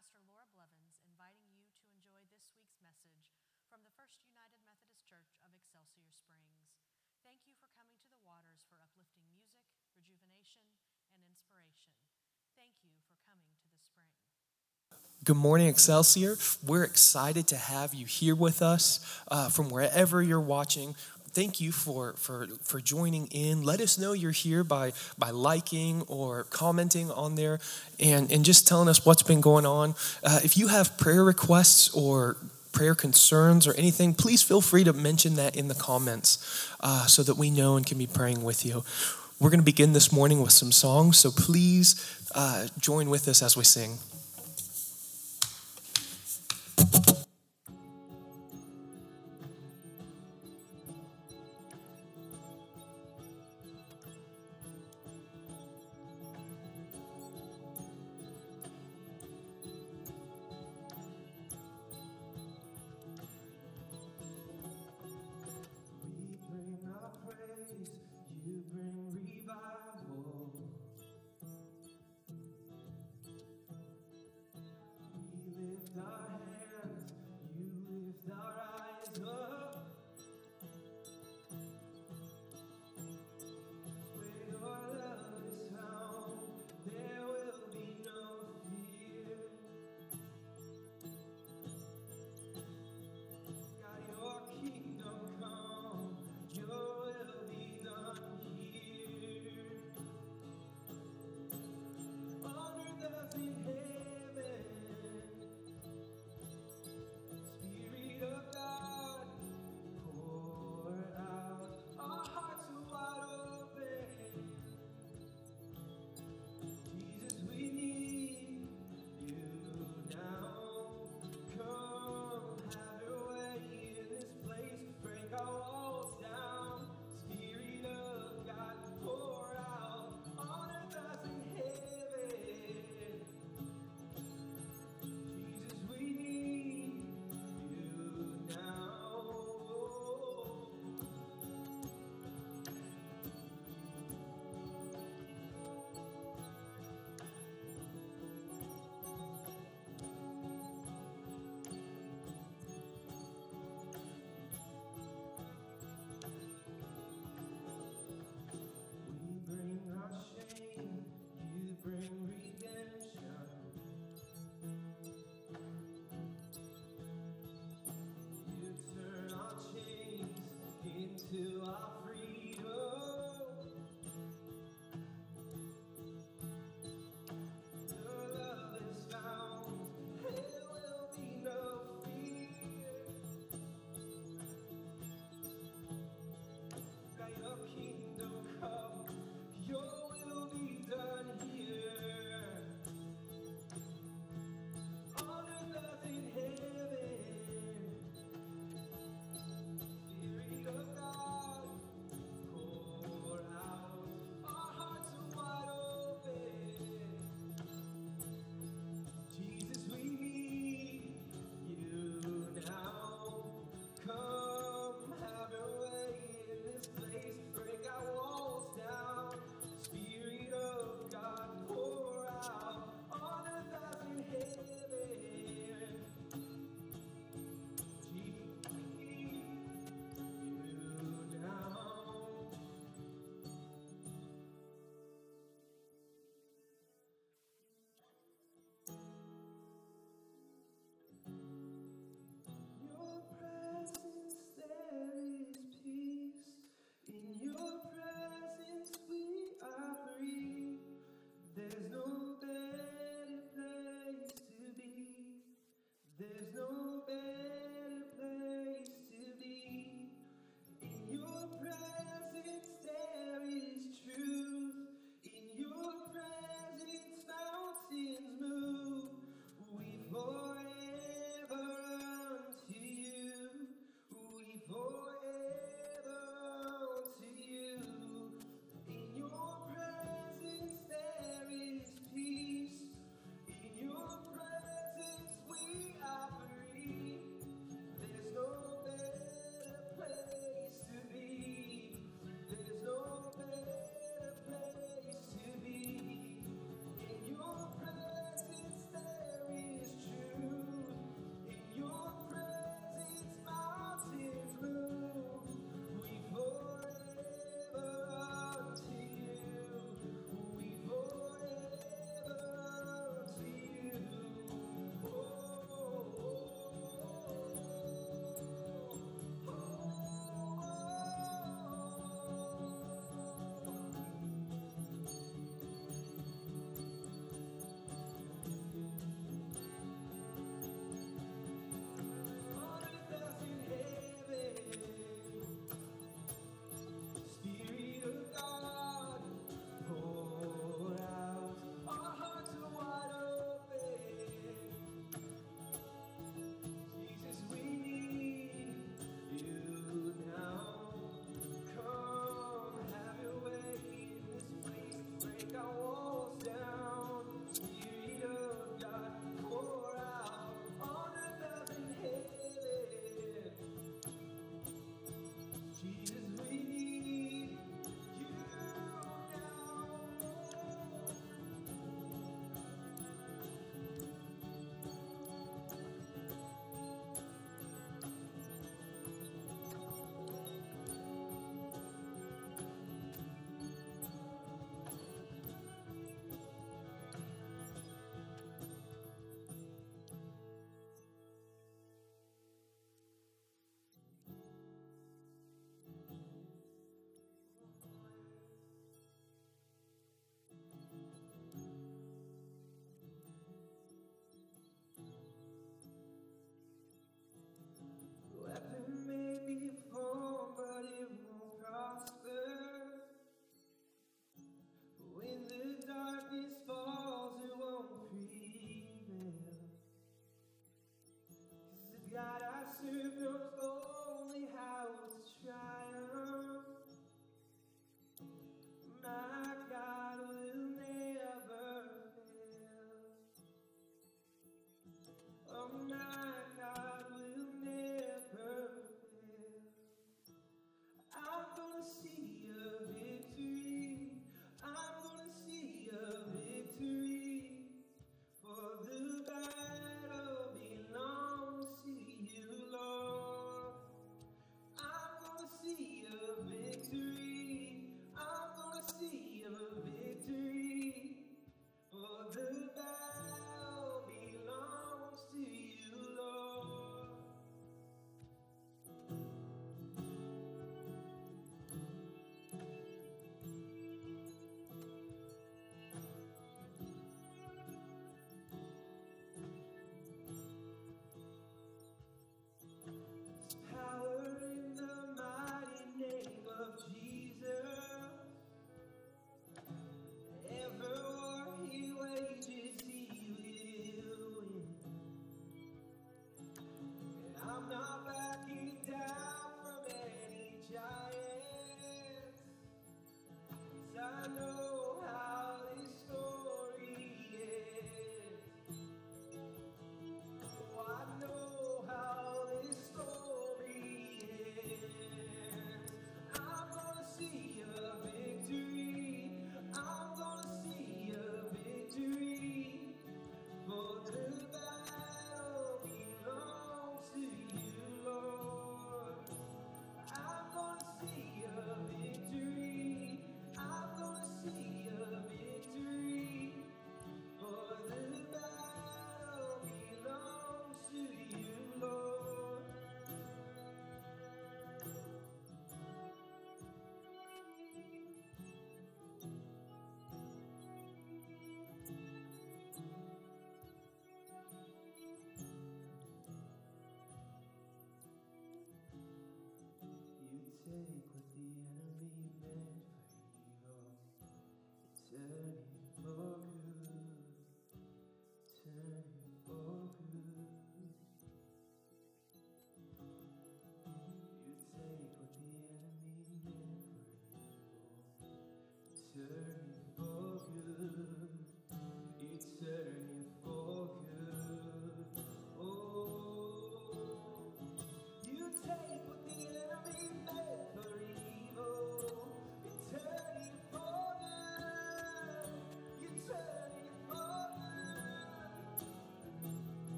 Pastor Laura Blevins, inviting you to enjoy this week's message from the First United Methodist Church of Excelsior Springs. Thank you for coming to the waters for uplifting music, rejuvenation, and inspiration. Thank you for coming to the spring. Good morning, Excelsior. We're excited to have you here with us uh, from wherever you're watching. Thank you for, for, for joining in. Let us know you're here by, by liking or commenting on there and, and just telling us what's been going on. Uh, if you have prayer requests or prayer concerns or anything, please feel free to mention that in the comments uh, so that we know and can be praying with you. We're going to begin this morning with some songs, so please uh, join with us as we sing.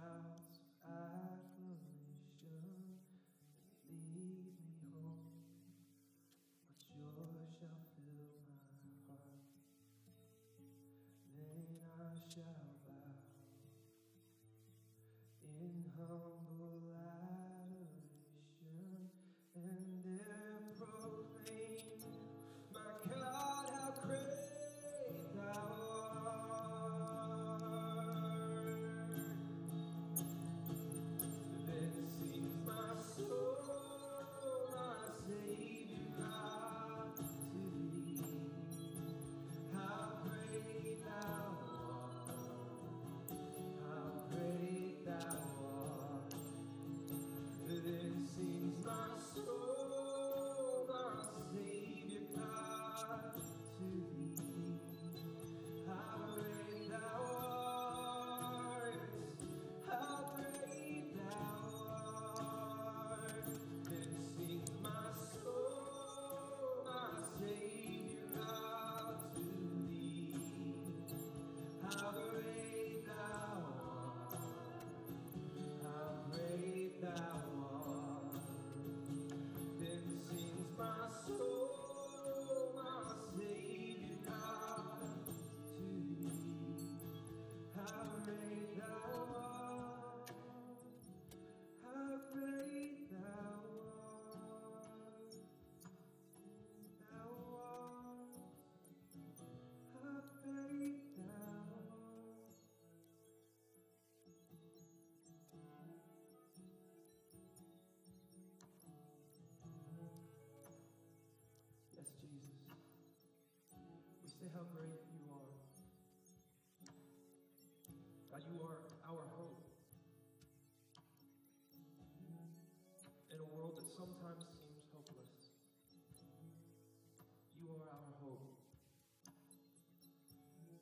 shall say how great you are. God, you are our hope. In a world that sometimes seems hopeless, you are our hope.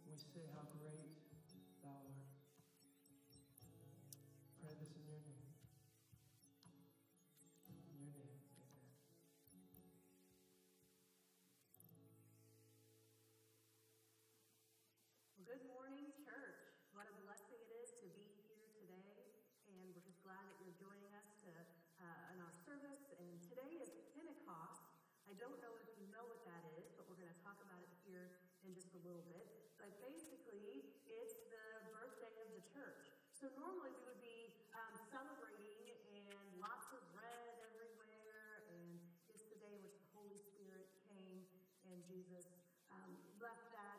We say how great I don't know if you know what that is, but we're going to talk about it here in just a little bit. But basically, it's the birthday of the church. So normally we would be um, celebrating and lots of red everywhere, and it's the day which the Holy Spirit came and Jesus um, left that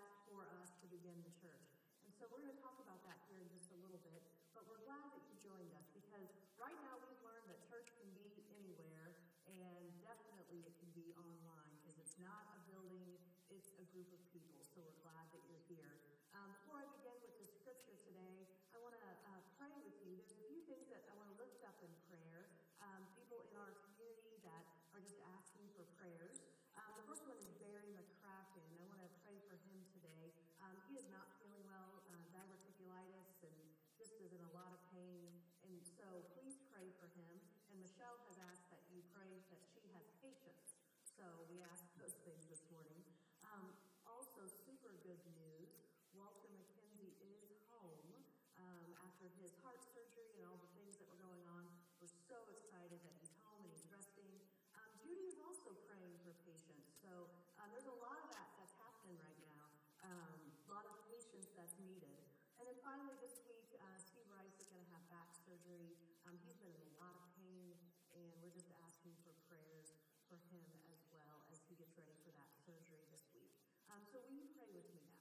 online because it's not a building, it's a group of people. So we're glad that you're here. Um, before I begin with the scripture today, I want to uh, pray with you. There's a few things that I want to lift up in prayer. Um, people in our community that are just asking for prayers. Um, the first one is Barry McCracken. I want to pray for him today. Um, he is not feeling well, uh, diverticulitis, and just is in a lot of pain. And so please pray for him. And Michelle has asked that you pray that she has patience. So we ask those things this morning. Um, also, super good news. Walter McKenzie is home um, after his heart surgery and all the things that were going on. We're so excited that he's home and he's resting. Um, Judy is also praying for patience. So um, there's a lot of that that's happening right now. Um, a lot of patience that's needed. And then finally, this week, uh, Steve Rice is going to have back surgery. Um, he's been in a lot of pain, and we're just asking for prayers for him as well as he gets ready for that surgery this week. Um, so will you pray with me now?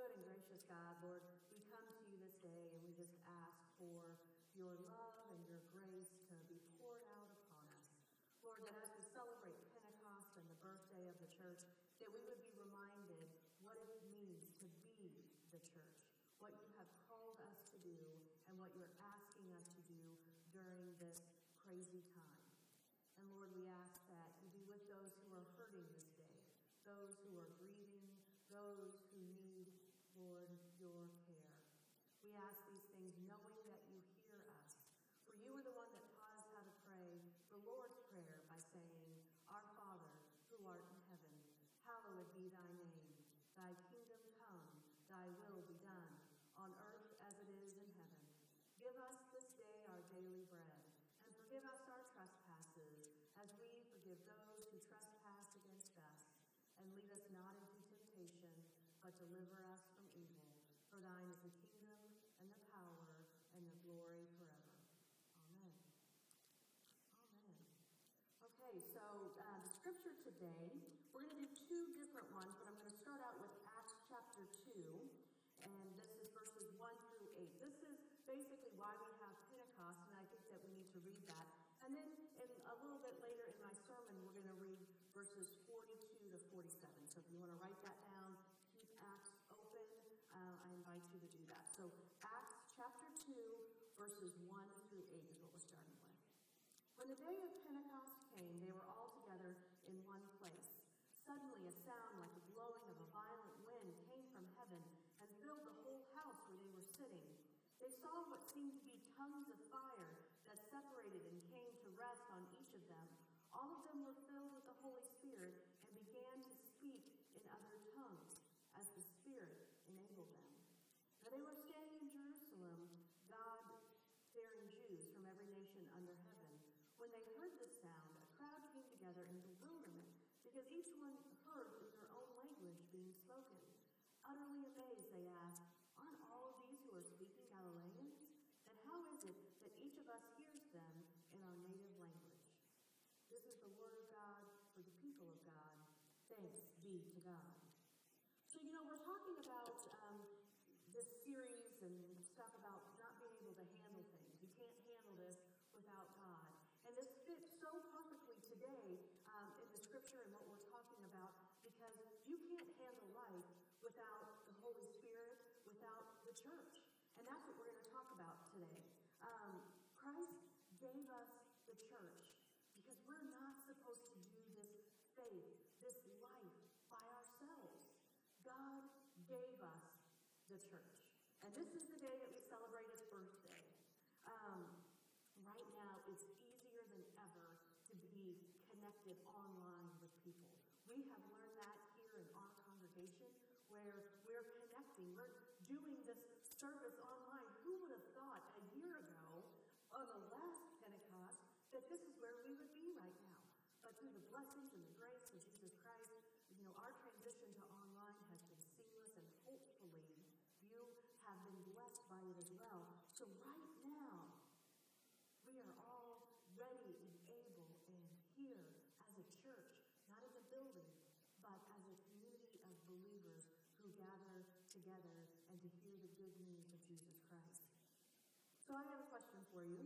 Good and gracious God, Lord, we come to you this day and we just ask for your love and your grace to be poured out upon us. Lord, that as we celebrate Pentecost and the birthday of the church, that we would be reminded what it means to be the church, what you have called us to do, and what you're asking us to do during this crazy time. And Lord, we ask that you be with those who are hurting this day, those who are grieving, those your care. We ask these things knowing that you hear us. For you are the one that taught us how to pray the Lord's Prayer by saying, Our Father, who art in heaven, hallowed be thy name. Thy kingdom come, thy will be done, on earth as it is in heaven. Give us this day our daily bread, and forgive us our trespasses, as we forgive those who trespass against us. And lead us not into temptation, but deliver us. For thine is the kingdom, and the power, and the glory forever. Amen. Amen. Okay, so uh, the scripture today, we're going to do two different ones, but I'm going to start out with Acts chapter 2, and this is verses 1 through 8. This is basically why we have Pentecost, and I think that we need to read that. And then in, a little bit later in my sermon, we're going to read verses 42 to 47. So if you want to write that down, keep Acts open. Uh, I invite you to do that. So Acts chapter 2, verses 1 through 8 is what we're starting with. When the day of Pentecost came, they were all together in one place. Suddenly, a sound like the blowing of a violent wind came from heaven and filled the whole house where they were sitting. They saw what seemed to be tongues of fire that separated and came to rest on each of them. All of them were filled with the Holy Spirit and began to speak in other tongues as the Spirit enabled them. Now they were staying in Jerusalem, God fearing Jews from every nation under heaven. When they heard this sound, a crowd came together in bewilderment because each one heard in their own language being spoken. Utterly amazed, they asked, Aren't all of these who are speaking Galileans? And how is it that each of us hears them in our native language? This is the word of God for the people of God. Thanks be to God. So, you know, we're talking about um, this series and stuff about not being able to handle things. You can't handle this without God. And this fits so perfectly today um, in the scripture and what we're talking about because you can't handle life without the Holy Spirit, without the church. And that's what we're going to talk about today. Um, Christ gave us the church because we're not supposed to do this faith, this life by ourselves. God gave us the church. And this is the day that we celebrate his birthday. Um, right now, it's easier than ever to be connected online with people. We have learned that here in our congregation where we're connecting. We're doing this service online. Who would have thought a year ago on the last Pentecost that this is where we would be right now? But through the blessings and the grace of Jesus Christ, you know, our transition to online has been seamless and hopefully you have been blessed by it as well. So right now, we are all ready and able and here as a church, not as a building, but as a community of believers who gather together to hear the good news of Jesus Christ. So I have a question for you.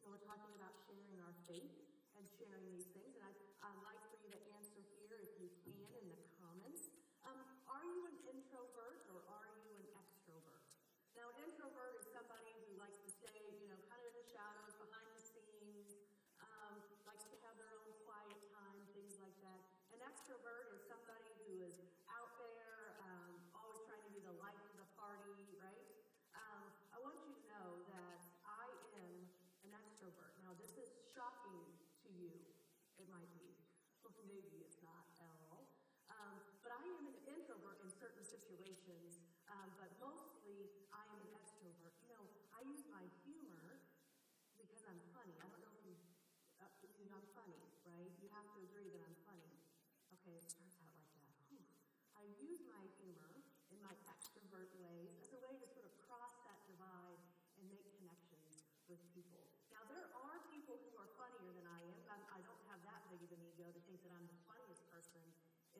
So we're talking about sharing our faith and sharing these things, and I'd um, like for you to answer here, if you can, in the comments. Um, are you an introvert or are you an extrovert? Now, an introvert is somebody who likes to stay, you know, kind of in the shadows, behind the scenes, um, likes to have their own quiet time, things like that. An extrovert is somebody who is out there, um, always trying to be the life of the party, right? Um, I want you to know that I am an extrovert. Now, this is shocking to you. It might be. Well, maybe it's not at all. Um, but I am an introvert in certain situations, um, but mostly I am an extrovert. You know, I use my humor because I'm funny. I don't know if you, uh, you know, I'm funny, right? You have to agree that I'm funny. Okay, it starts out like that. Whew. I use my humor in my extrovert ways as a way to sort of cross that divide and make connections with people. Now, there are people who are funnier than I am. I'm, I don't have ego to think that I'm the funniest person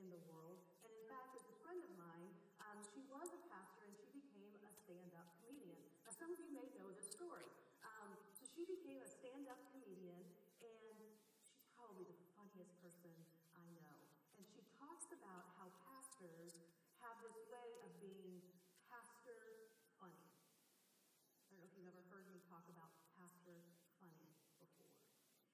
in the world. And in fact, there's a friend of mine, um, she was a pastor and she became a stand up comedian. Now, some of you may know this story. Um, so she became a stand up comedian, and she's probably the funniest person I know. And she talks about how pastors have this way of being pastor funny. I don't know if you've ever heard me talk about pastor funny before.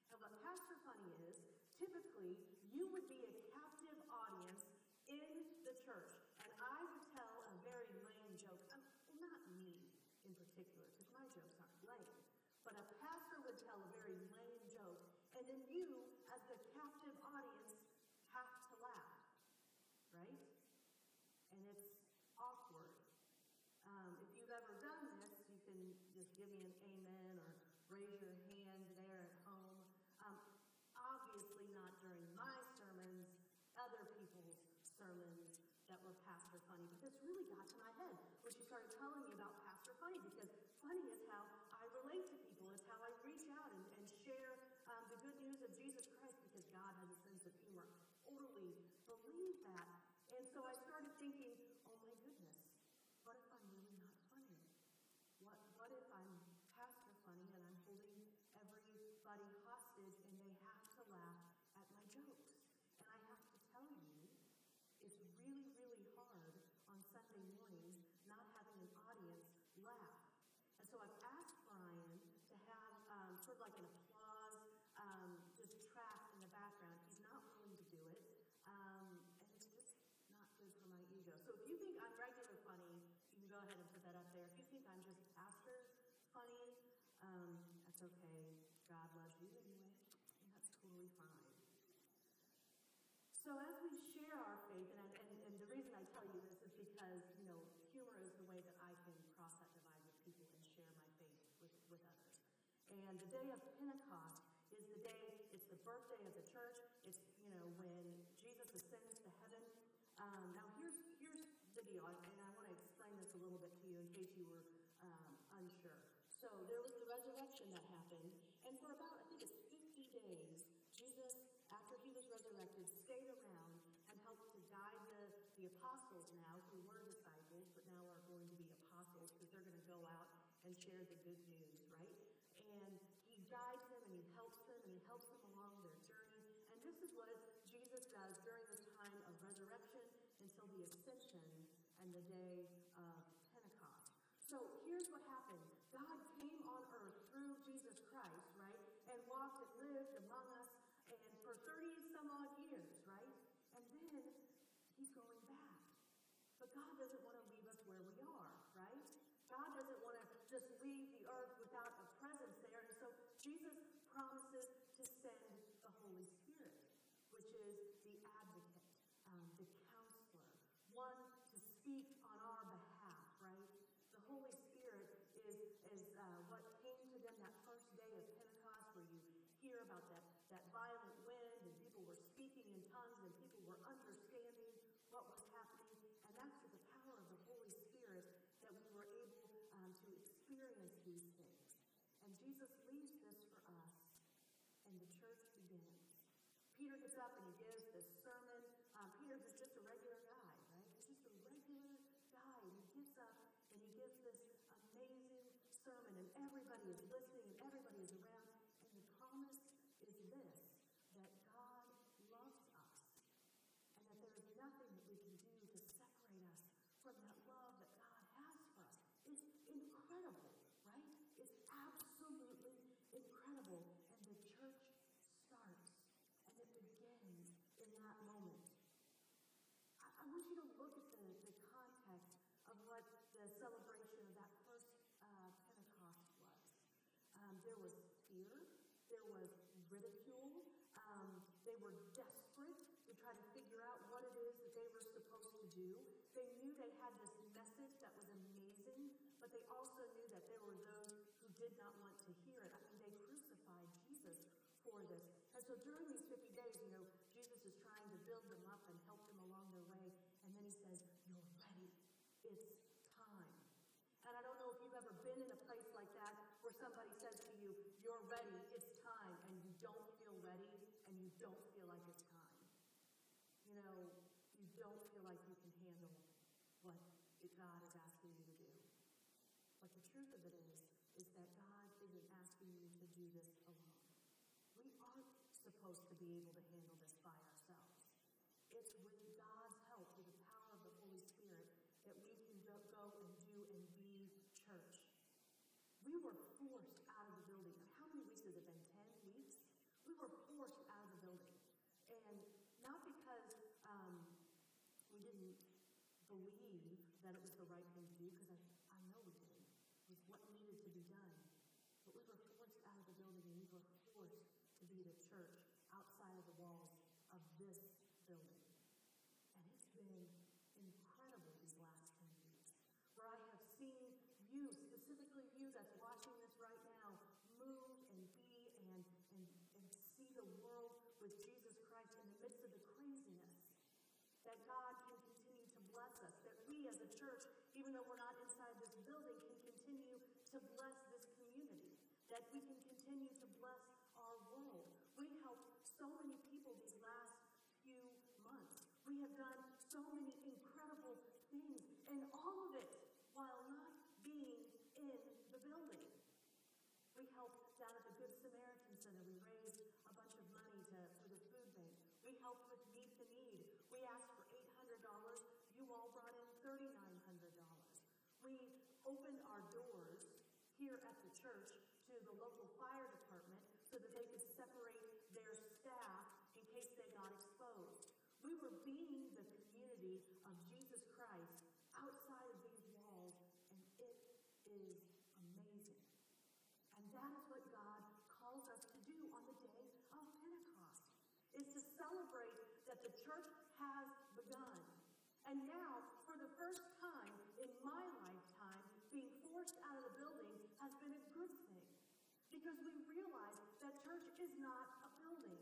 And what pastor funny is, typically you would be a captive audience in the church, and I would tell a very lame joke. Um, well, not me in particular, because my jokes aren't lame, but a pastor would tell a very lame joke, and then you, as the captive audience, have to laugh, right? And it's awkward. Um, if you've ever done this, you can just give me an amen or raise your hand there at home. Um, obviously, not during my sermons, other people's sermons that were pastor funny. But this really got to my head when she started telling me about pastor funny because funny is how I relate to people. It's how I reach out and, and share um, the good news of Jesus Christ because God has a sense of humor. Totally believe that. And so I started thinking, oh my goodness, what if I'm really not funny? What, what if I'm pastor funny and I'm holding everybody hostage and they have to laugh at my jokes? And I have to tell you, it's really, really hard on Sunday mornings not having an audience laugh. And so I've asked Brian to have um, sort of like an applause, um, just track in the background. He's not willing to do it. Um, and it's just not good for my ego. So if you think I'm regular funny, you can go ahead and put that up there. If you think I'm just pastor funny, um, that's okay. God loves you anyway. And that's totally fine. So as we share our faith, and, I, and, and the reason I tell you this is because, you know, humor is the way that I can cross that divide with people and share my faith with, with others. And the day of Pentecost is the day, it's the birthday of the church. It's, you know, when Jesus ascends to heaven. Um, now here's, here's the deal, and I want to explain this a little bit to you in case you were um, unsure. So there was the resurrection that happened, and for about, I think it's 50 days, Jesus, after he was resurrected, stayed around and helped to guide the, the apostles now, who were disciples, but now are going to be apostles because they're going to go out and share the good news, guides them and he helps them and he helps them along their journey. And this is what Jesus does during the time of resurrection until the ascension and the day of Pentecost. So here's what happened God came on earth through Jesus Christ, right? And walked and lived among us and for 30 some odd years, right? And then he's going back. But God doesn't want to leave us where we are, right? God doesn't want to just leave the earth without a presence there. And so Jesus promises to send the Holy Spirit, which is the advocate, um, the counselor, one to speak on our behalf, right? The Holy Spirit is, is uh, what came to them that first day of Pentecost, where you hear about that, that violent wind, and people were speaking in tongues, and people were understanding what was happening. And that's through the power of the Holy Spirit that we were able um, to experience these things. And Jesus leaves this for us, and the church begins. Peter gets up and he gives this sermon. Um, Peter is just a regular guy, right? He's just a regular guy. And he gets up and he gives this amazing sermon, and everybody is listening and everybody is around. And the promise is this that God loves us and that there is nothing that we can do to separate us from that love that God has for us. It's incredible, right? It's absolutely incredible. And the church starts and it begins in that moment. I, I want you to look at the, the context of what the celebration of that first uh, Pentecost was. Um, there was fear, there was ridicule, um, they were desperate to try to figure out what it is that they were supposed to do. They knew they had this message that was amazing, but they also knew that there were those who did not want to hear it. I mean, they crucified Jesus for this. And so during these 50 days, you know, Jesus is trying to build them up and help them along their way. And then he says, You're ready. It's time. And I don't know if you've ever been in a place like that where somebody says to you, You're ready, it's time, and you don't feel ready and you don't feel like it's time. You know, you don't feel like you can handle what God is asking you to do. But the truth of it is, is that God isn't asking you to do this alone. We aren't supposed to be able to handle this by ourselves. It's with God's help, with the power of the Holy Spirit, that we can go, go and do and be church. We were forced out of the building. How many weeks has it been? Ten weeks? We were forced out of the building. And not because um, we didn't believe that it was the right thing to do, because I, I know we did. It was what needed to be done. But we were forced out of the building and we were forced to be the church outside of the walls of this building. And it's been incredible these last 10 weeks, where I have seen you, specifically you that's watching this right now, move and be and, and, and see the world with Jesus Christ in the midst of the craziness. That God can continue to bless us, that we as a church, even though we're not inside this building, can continue to bless this community, that we can continue to bless our world. We helped so many people these last few months. We have done so many incredible things, and all of it while not being in the building. We helped down at the Good Samaritan Center. We raised a bunch of money to, for the food bank. We helped with Meet the Need. We asked for $800. You all brought in $3,900. We opened our doors church to the local fire department so that they could separate their staff in case they got exposed. We were being the community of Jesus Christ outside of these walls, and it is amazing. And that is what God calls us to do on the day of Pentecost, is to celebrate that the church has begun. And now, for the first time in my lifetime, being forced out of the building has been a good thing. Because we realize that church is not a building.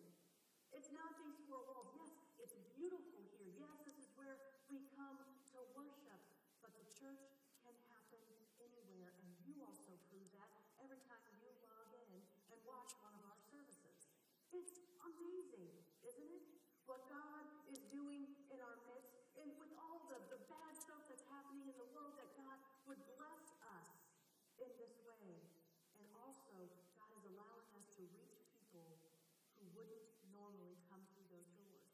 It's not these four walls. Yes, it's beautiful here. Yes, this is where we come to worship. But the church can happen anywhere. And you also prove that every time you log in and watch one of our services. It's amazing, isn't it? What God is doing in our midst, and with all the, the bad stuff that's happening in the world, that God would bless us in this way. And also, God is allowing us to reach people who wouldn't normally come through those doors.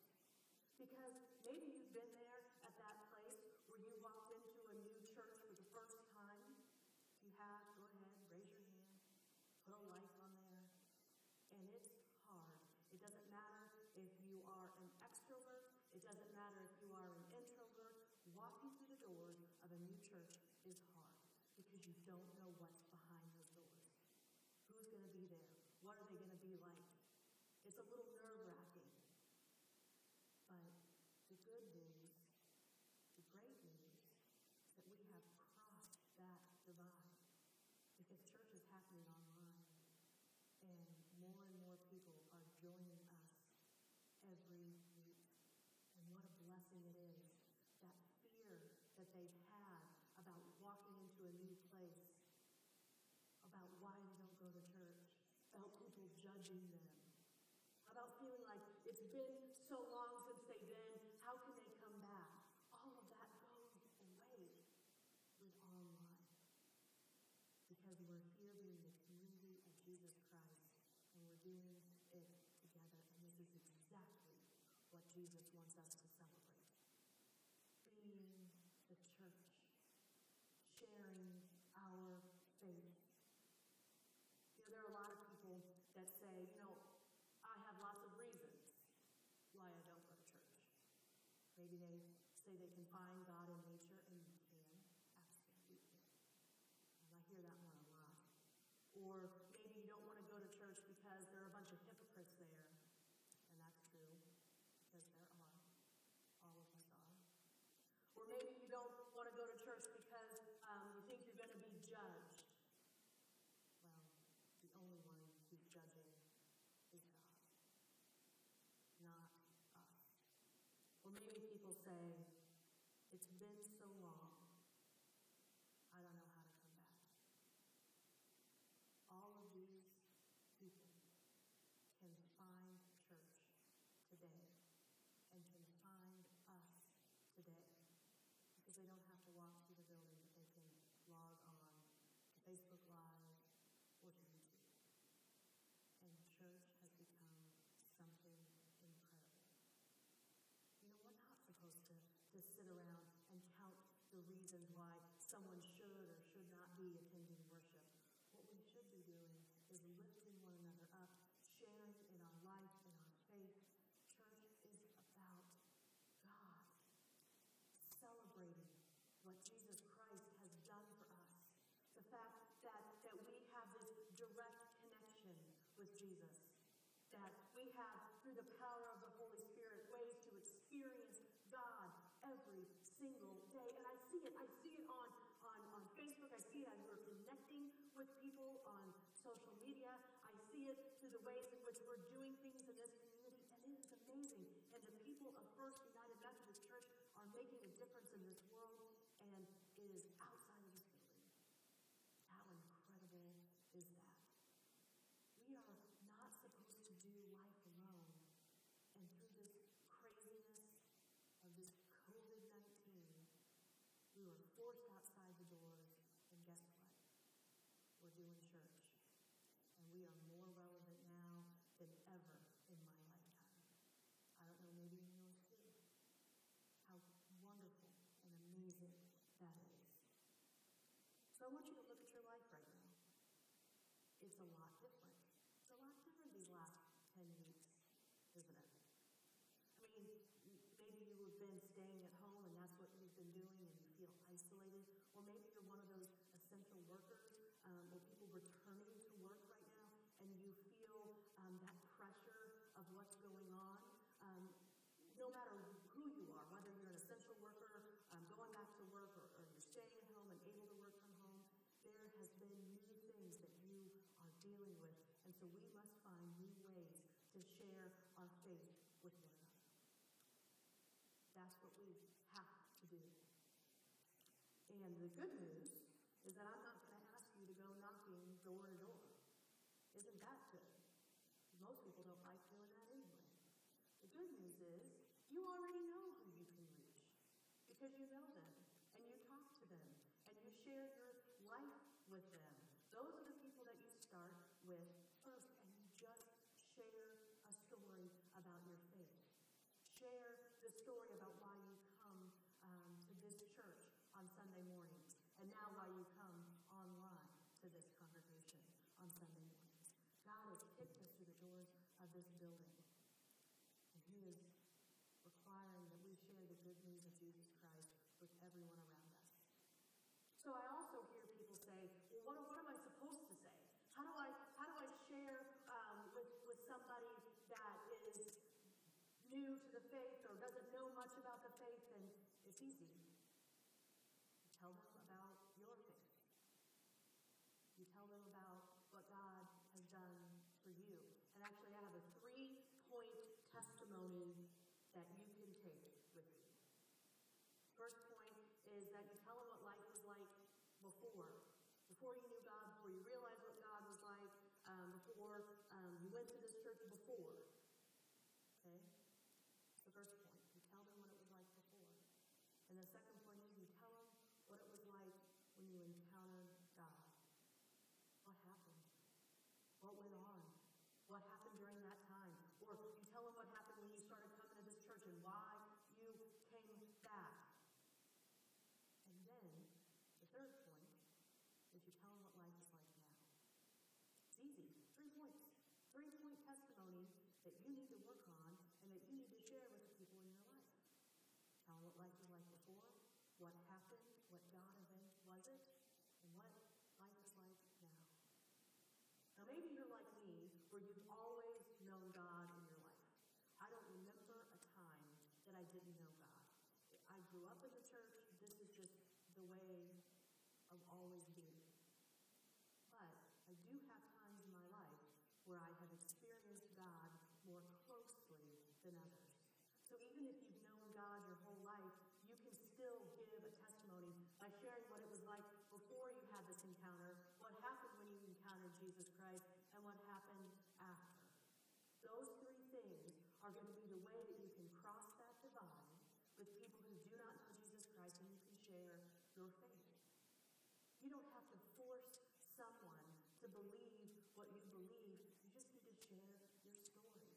Because maybe you've been there at that place where you walked into a new church for the first time. If you have, go ahead, raise your hand, put a like on there. And it's hard. It doesn't matter if you are an extrovert, it doesn't matter if you are an introvert. Walking through the doors of a new church is hard because you don't know what's behind those doors. Who's going to be there? What are they going to be like? It's a little nerve wracking. But the good news, the great news, is that we have crossed that divide. Because church is happening online. And more and more people are joining us every week. And what a blessing it is. That fear that they've had about walking into a new place, about why they don't go to church, about people judging them, about feeling like it's been so long since they've been, how can they come back? All of that goes away with online. Because we're here being the community of Jesus Christ, and we're doing it together. And this is exactly what Jesus wants us to celebrate. Being the church, sharing our faith. You know, there are a lot of people that say, you know, I have lots of reasons why I don't go to church. Maybe they say they can find God in nature, and you can, absolutely. I hear that one a lot. Or maybe you don't want to go to church because there are a bunch of hypocrites there, and that's true, because there are. All of us are. Or maybe you don't want to go to church because um, you think you're going to be judged. Well, the only one who's judging is God, not us. Or maybe people say, It's been so long, I don't know how to come back. All of these people can find church today and can find us today because they don't have to walk through the building, but they can log on to Facebook Live or to YouTube. And church has become something incredible. You know, we're not supposed to, to sit around and count the reasons why someone should or should not be attending worship. What we should be doing is lifting one another up, sharing in our life, in our faith. Church is about God, celebrating what Jesus Christ has done for us. The fact that, that we have this direct connection with Jesus. That we have, through the power of the Holy Spirit, ways to experience God every single day. And I see it. I see it on, on, on Facebook. I see it as we're connecting with people on social media. I see it through the ways in which we're doing things in this community. And it is amazing. And the people of First United Methodist Church are making a difference in this world. And it is outside of this building. How incredible is that? We are not supposed to do life alone. And through this craziness of this COVID 19, we were forced outside the doors, and guess what? We're doing church. And we are more relevant now than ever in my lifetime. I don't know, maybe in yours too. How wonderful and amazing that is. So I want you to look at your life right now. It's a lot different. It's a lot different these last 10 weeks, isn't it? I mean, maybe you have been staying at home and that's what you've been doing and you feel isolated. Or maybe you're one of those essential workers um, or people returning to work right now and you feel um, that pressure of what's going on. Um, no matter who you are, whether you're an essential worker, um, going back to work, or, or you're staying at home and able to work from home, there has been new things that you are dealing with. And so we must find new ways to share our faith with one another. That's what we have to do. And the good news is that I'm not going to ask you to go knocking door to door. Isn't that good? Most people don't like doing that anyway. The good news is you already know who you can reach because you know them and you talk to them and you share your life with them. Those are the people that you start with first and you just share a story about your faith. Share the story about why you come um, to this church on Sunday mornings and now why you come online to this congregation on Sunday mornings. God has kicked us through the doors of this building. And He is requiring that we share the good news of Jesus Christ with everyone around us. So I also hear people say, what, what am I supposed to say? How do I, how do I share um, with, with somebody that is new to the faith or doesn't know much about the faith? And it's easy. You tell them about your faith. You tell them about what God has done for you. And actually, I have a three point testimony that you can take with you. First point is that you tell them what life was like before. Before you knew God, before you realized what God was like, um, before um, you went to this church before. And the second point is you tell them what it was like when you encountered God. What happened? What went on? What happened during that time? Or you tell them what happened when you started coming to this church and why you came back. And then the third point is you tell them what life is like now. It's easy. Three points. Three point testimony that you need to work on and that you need to share with the people in your life. Tell them what life like before, what happened, what God event was it, and what life is like now. Now, maybe you're like me, where you've always known God in your life. I don't remember a time that I didn't know God. I grew up in the church. This is just the way of always being. But I do have times in my life where I have experienced God more closely than others. So even if you've known God your whole life, you can still give a testimony by sharing what it was like before you had this encounter, what happened when you encountered Jesus Christ, and what happened after. Those three things are going to be the way that you can cross that divide with people who do not know Jesus Christ and you can share your faith. You don't have to force someone to believe what you believe. You just need to share your story.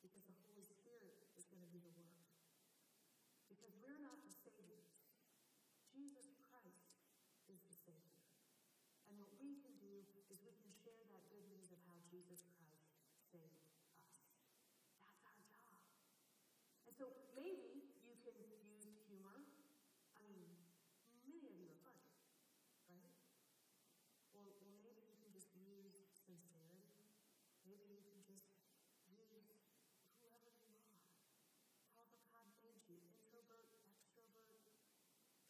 Because the Holy Spirit is going to do the work. Because we're not the Saviors. Jesus Christ is the Savior. And what we can do is we can share that good news of how Jesus Christ saved us. That's our job. And so maybe you can use humor. I mean, many of you are funny, right? Or, or maybe you can just use sincerity. Maybe you can just use whoever you are. However God made you, introvert, extrovert,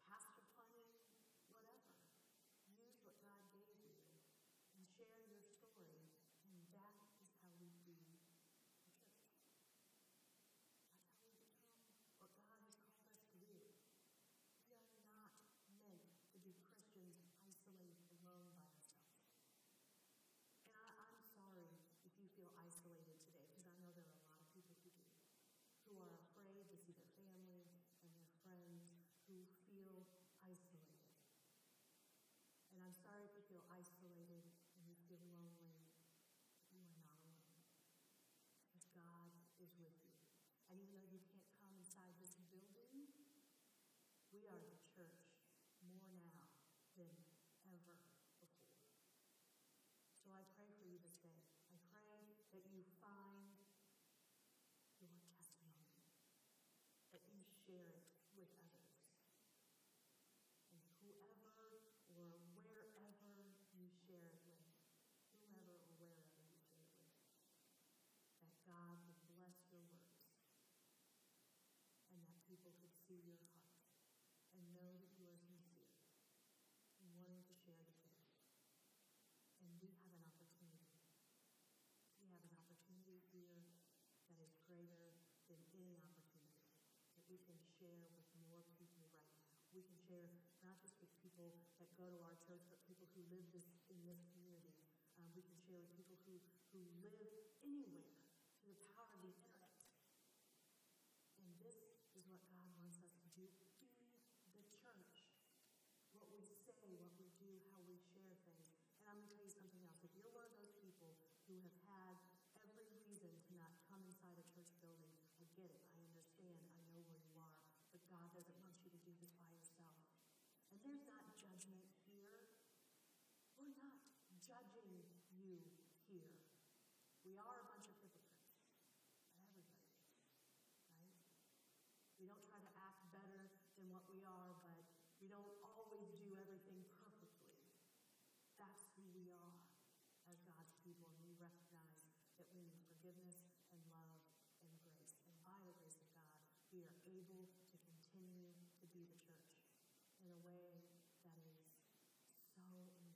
pastor punny, whatever. Use what God gave you and share your story, and that is how we do the church. That's how we become what God has called us to do. We are not meant to be Christians isolated alone by ourselves. And I, I'm sorry if you feel isolated today, because I know there are a lot of people who do, who are afraid to see their family and their friends, who feel isolated. And I'm sorry if you feel isolated and you feel lonely. You are not alone. God is with you. And even though you can't come inside this building, we are the church more now than ever before. So I pray for you this day. I pray that you find your testimony, that you share it with others. And whoever or wherever you share it with, whomever or wherever you share it with, that God would bless your words and that see your heart and know that you are sincere in wanting to share the faith. And we have an opportunity. We have an opportunity here that is greater than any opportunity that we can share with more people right now. We can share not just with people that go to our church, but people who live this, in this community. Um, we can share with people who, who live anywhere through the power of the internet. And this is what God wants to the church. What we say, what we do, how we share things. And I'm going to tell you something else. If you're one of those people who have had every reason to not come inside a church building, I get it. I understand. I know where you are. But God doesn't want you to do this by yourself. And there's not judgment here. We're not judging you here. We are a bunch of hypocrites. But everybody is, right? We don't try to act better than what we are, but we don't always do everything perfectly. That's who we are as God's people, and we recognize that we need forgiveness and love and grace. And by the grace of God, we are able to continue to be the church in a way that is so amazing.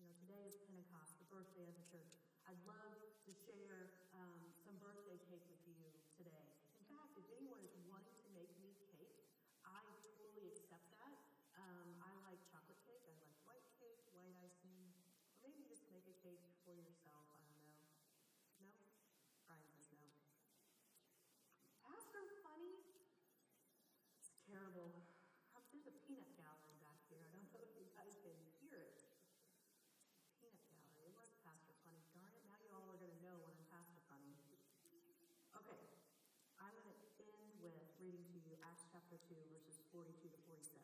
You know, today is Pentecost, the birthday of the church. I'd love to share um, some birthday cake with you today. In fact, if anyone is wanting to make me cake, I totally accept that. Um, I like chocolate cake, I like white cake, white icing, or maybe just make a cake for yourself. I don't know. No? Brian says no. Pastor, funny. Reading to you Acts chapter 2, verses 42 to 47.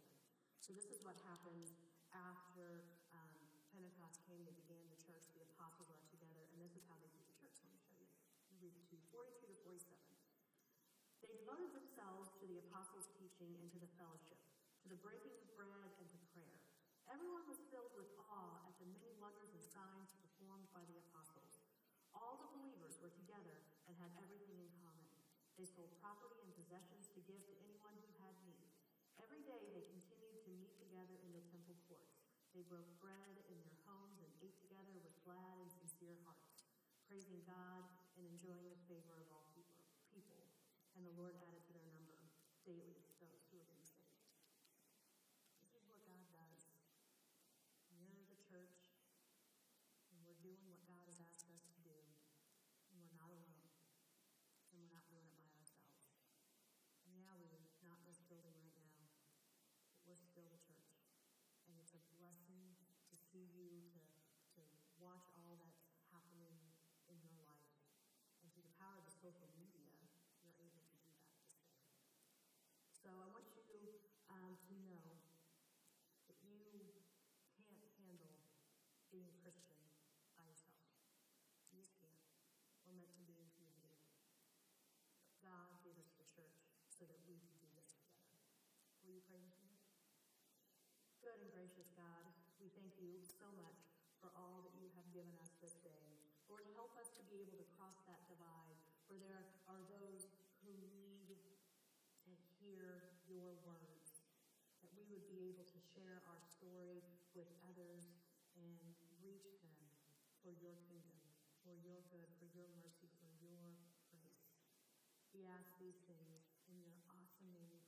So this is what happened after um, Pentecost came. They began the church. The apostles are together, and this is how they do the church. Let me show you. Read to you 42 to 47. They devoted themselves to the apostles' teaching and to the fellowship, to the breaking of bread and to prayer. Everyone was filled with awe at the many wonders and signs performed by the apostles. All the believers were together and had everything in common. They sold property and possessions to give to anyone who had need. Every day they continued to meet together in the temple courts. They broke bread in their homes and ate together with glad and sincere hearts, praising God and enjoying the favor of all people. people. And the Lord added to their number daily those who were being saved. This is what God does. We're the church, and we're doing what God has asked us to do, and we're not alone, and we're not doing it by ourselves. And yeah, we're not in this building right now, but we're still the church. And it's a blessing to you, to, to watch all that's happening in your life. And through the power of the social media, you're able to do that this day. So I want you um, to know that you can't handle being Christian by yourself. You just can't. We're meant to be in community. God gave us the church so that we can do this together. Will you pray with me? Good and gracious God, we thank you so much for all that you have given us this day. Lord, help us to be able to cross that divide, for there are those who need to hear your words, that we would be able to share our story with others and reach them for your kingdom, for your good, for your mercy, for your grace. We ask these things in your awesome name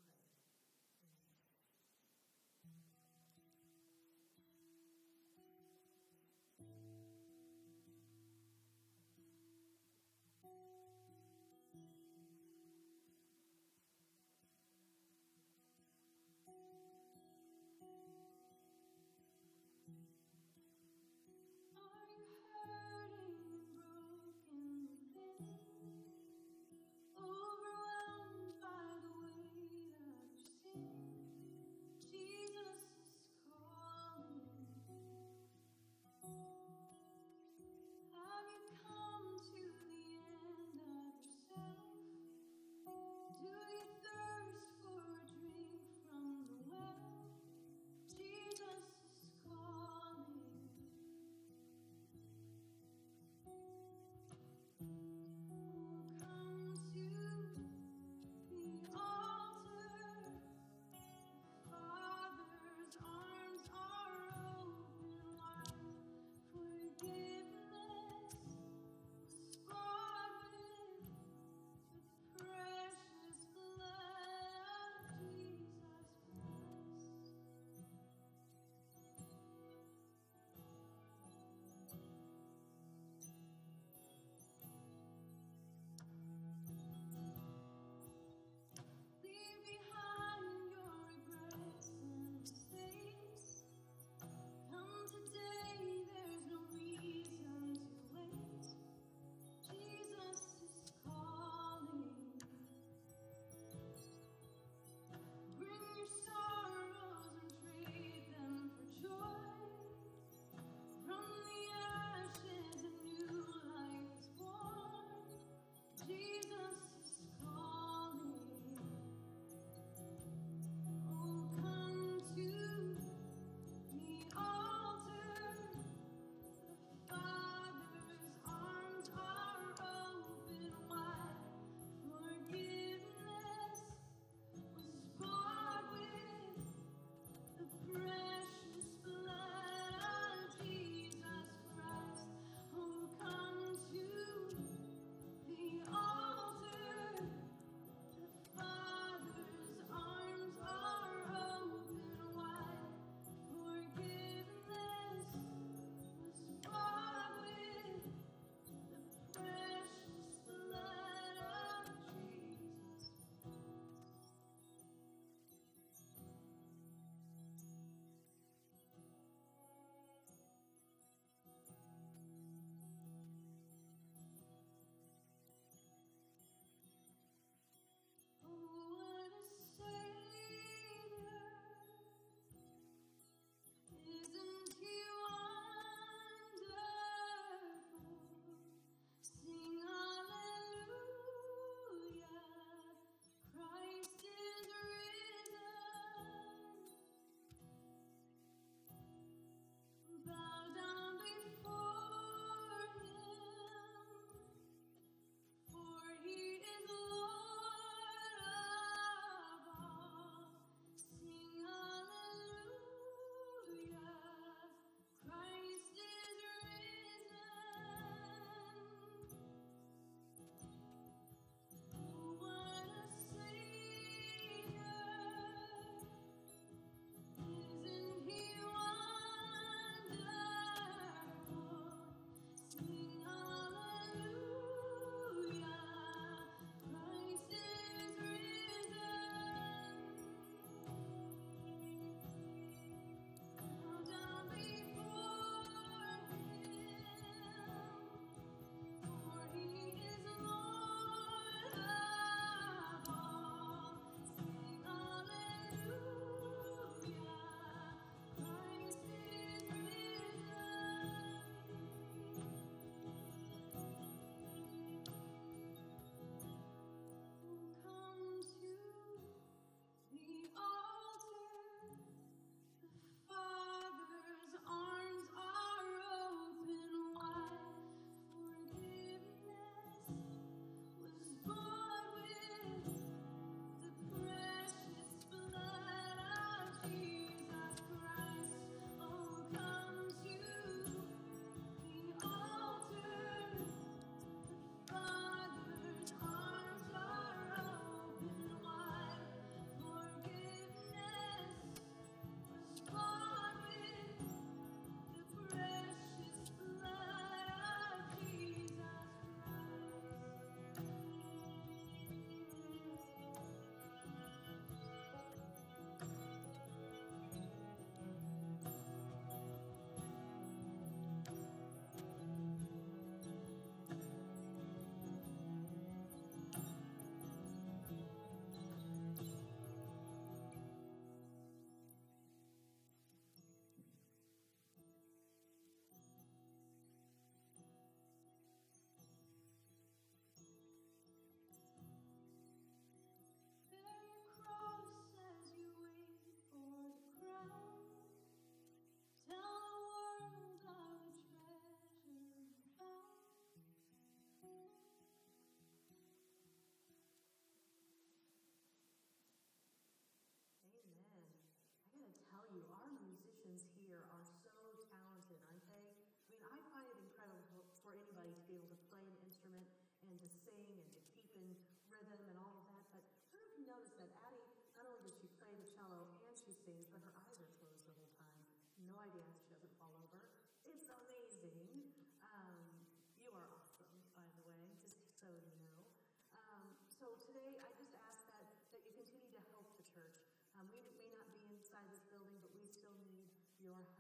no idea if she doesn't fall over. It's amazing. Um, you are awesome, by the way, just so you know. Um, so today, I just ask that, that you continue to help the church. Um, we may not be inside this building, but we still need your help.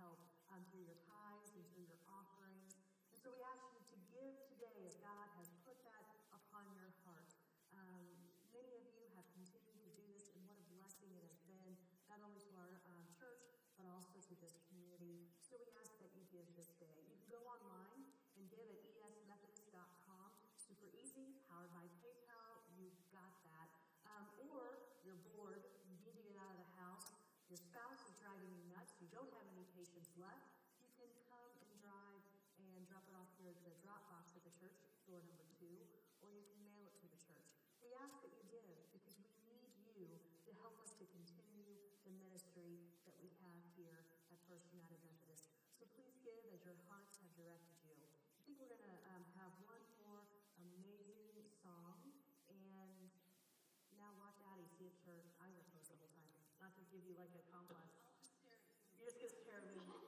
leave church, I was the whole time. Not to give you like a complex. You're just going to stare me.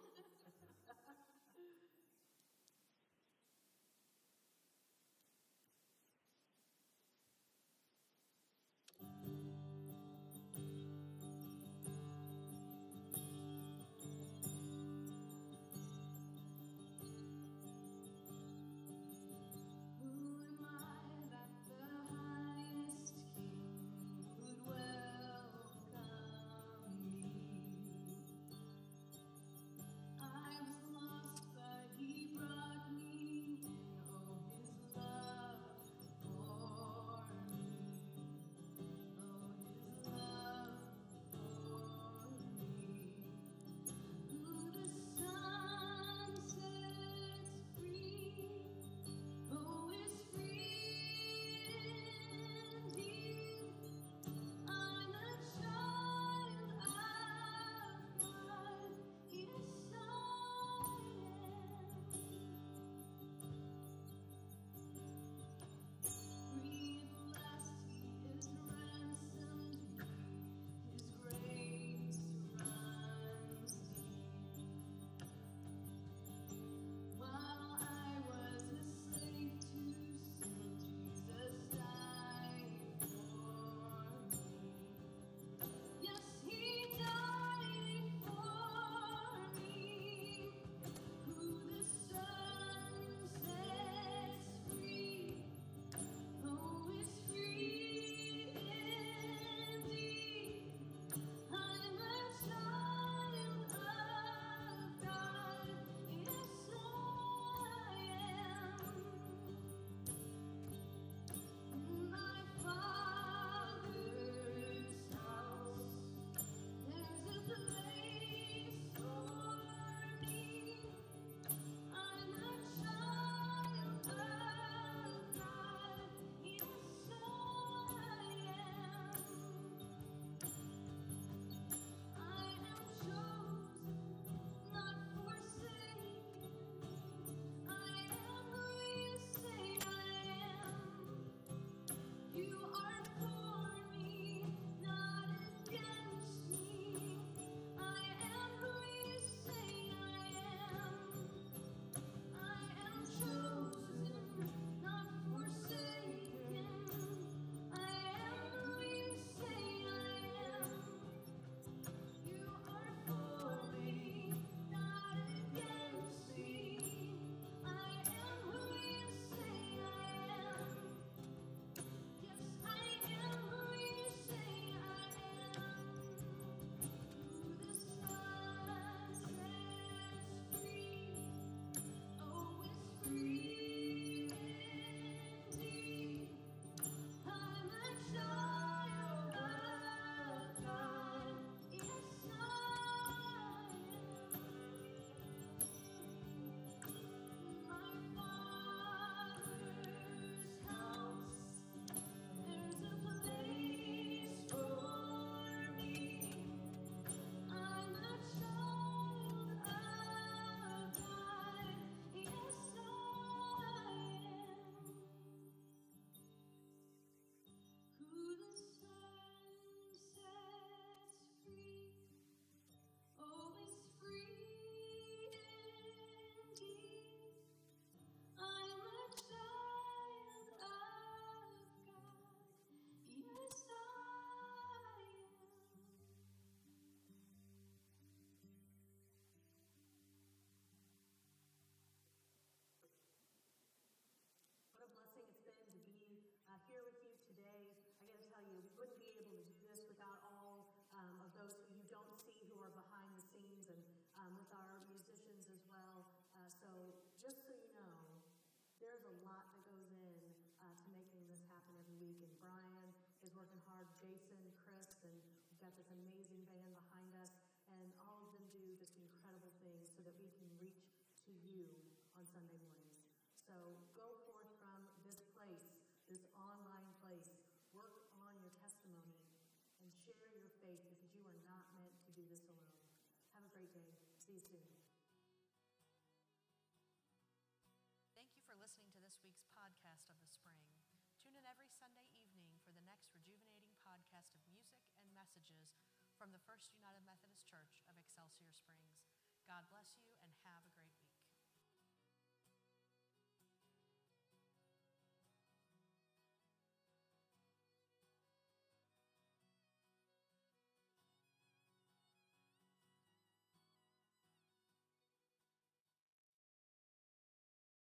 Jason, Chris, and we've got this amazing band behind us. And all of them do just incredible things so that we can reach to you on Sunday mornings. So go forth from this place, this online place, work on your testimony, and share your faith because you are not meant to do this alone. Have a great day. See you soon. Thank you for listening to this week's podcast of the spring. Tune in every Sunday evening for the next rejuvenating podcast of music and messages from the First United Methodist Church of Excelsior Springs. God bless you and have a great